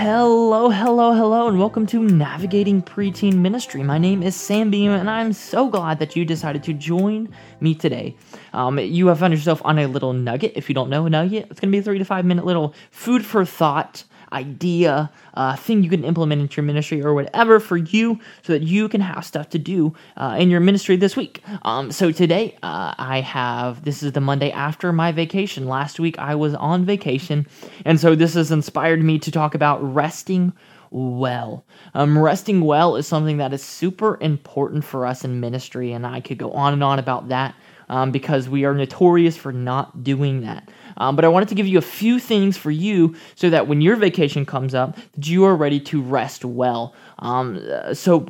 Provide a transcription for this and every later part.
Hello, hello, hello, and welcome to Navigating Preteen Ministry. My name is Sam Beam, and I'm so glad that you decided to join me today. Um, you have found yourself on a little nugget. If you don't know a nugget, it's going to be a three to five minute little food for thought idea, uh, thing you can implement into your ministry or whatever for you so that you can have stuff to do uh, in your ministry this week. Um, so today, uh, I have this is the Monday after my vacation. Last week, I was on vacation, and so this has inspired me to talk about resting well. Um, resting well is something that is super important for us in ministry, and I could go on and on about that um, because we are notorious for not doing that. Um, but I wanted to give you a few things for you so that when your vacation comes up, that you are ready to rest well. Um, so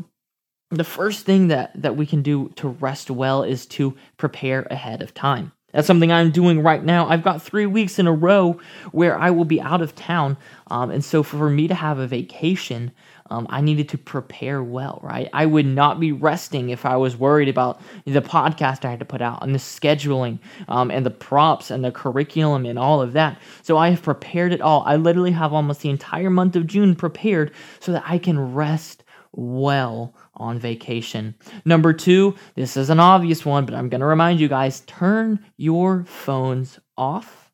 the first thing that that we can do to rest well is to prepare ahead of time. That's something I'm doing right now. I've got three weeks in a row where I will be out of town. Um, and so, for me to have a vacation, um, I needed to prepare well, right? I would not be resting if I was worried about the podcast I had to put out and the scheduling um, and the props and the curriculum and all of that. So, I have prepared it all. I literally have almost the entire month of June prepared so that I can rest well on vacation. Number two, this is an obvious one, but I'm going to remind you guys turn your phones off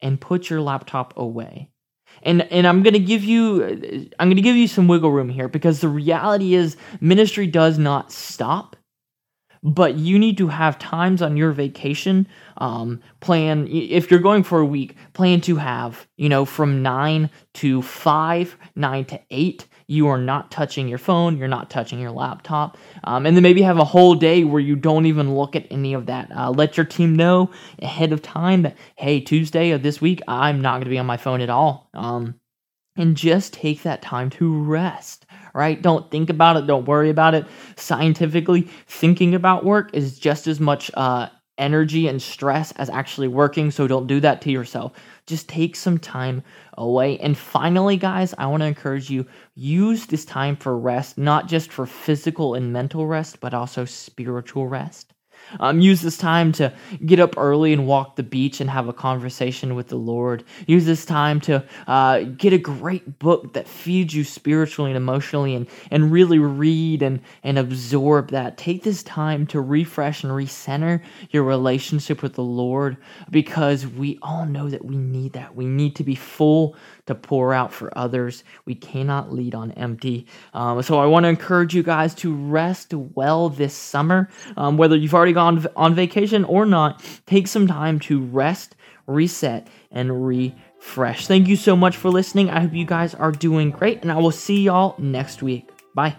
and put your laptop away. And and I'm going to give you I'm going to give you some wiggle room here because the reality is ministry does not stop but you need to have times on your vacation um, plan if you're going for a week plan to have you know from 9 to 5 9 to 8 you are not touching your phone you're not touching your laptop um, and then maybe have a whole day where you don't even look at any of that uh, let your team know ahead of time that hey tuesday of this week i'm not going to be on my phone at all um, and just take that time to rest right? Don't think about it. Don't worry about it. Scientifically, thinking about work is just as much uh, energy and stress as actually working. So don't do that to yourself. Just take some time away. And finally, guys, I want to encourage you use this time for rest, not just for physical and mental rest, but also spiritual rest. Um, use this time to get up early and walk the beach and have a conversation with the Lord. Use this time to uh, get a great book that feeds you spiritually and emotionally and, and really read and, and absorb that. Take this time to refresh and recenter your relationship with the Lord because we all know that we need that. We need to be full to pour out for others. We cannot lead on empty. Um, so I want to encourage you guys to rest well this summer. Um, whether you've already gone on vacation or not, take some time to rest, reset, and refresh. Thank you so much for listening. I hope you guys are doing great, and I will see y'all next week. Bye.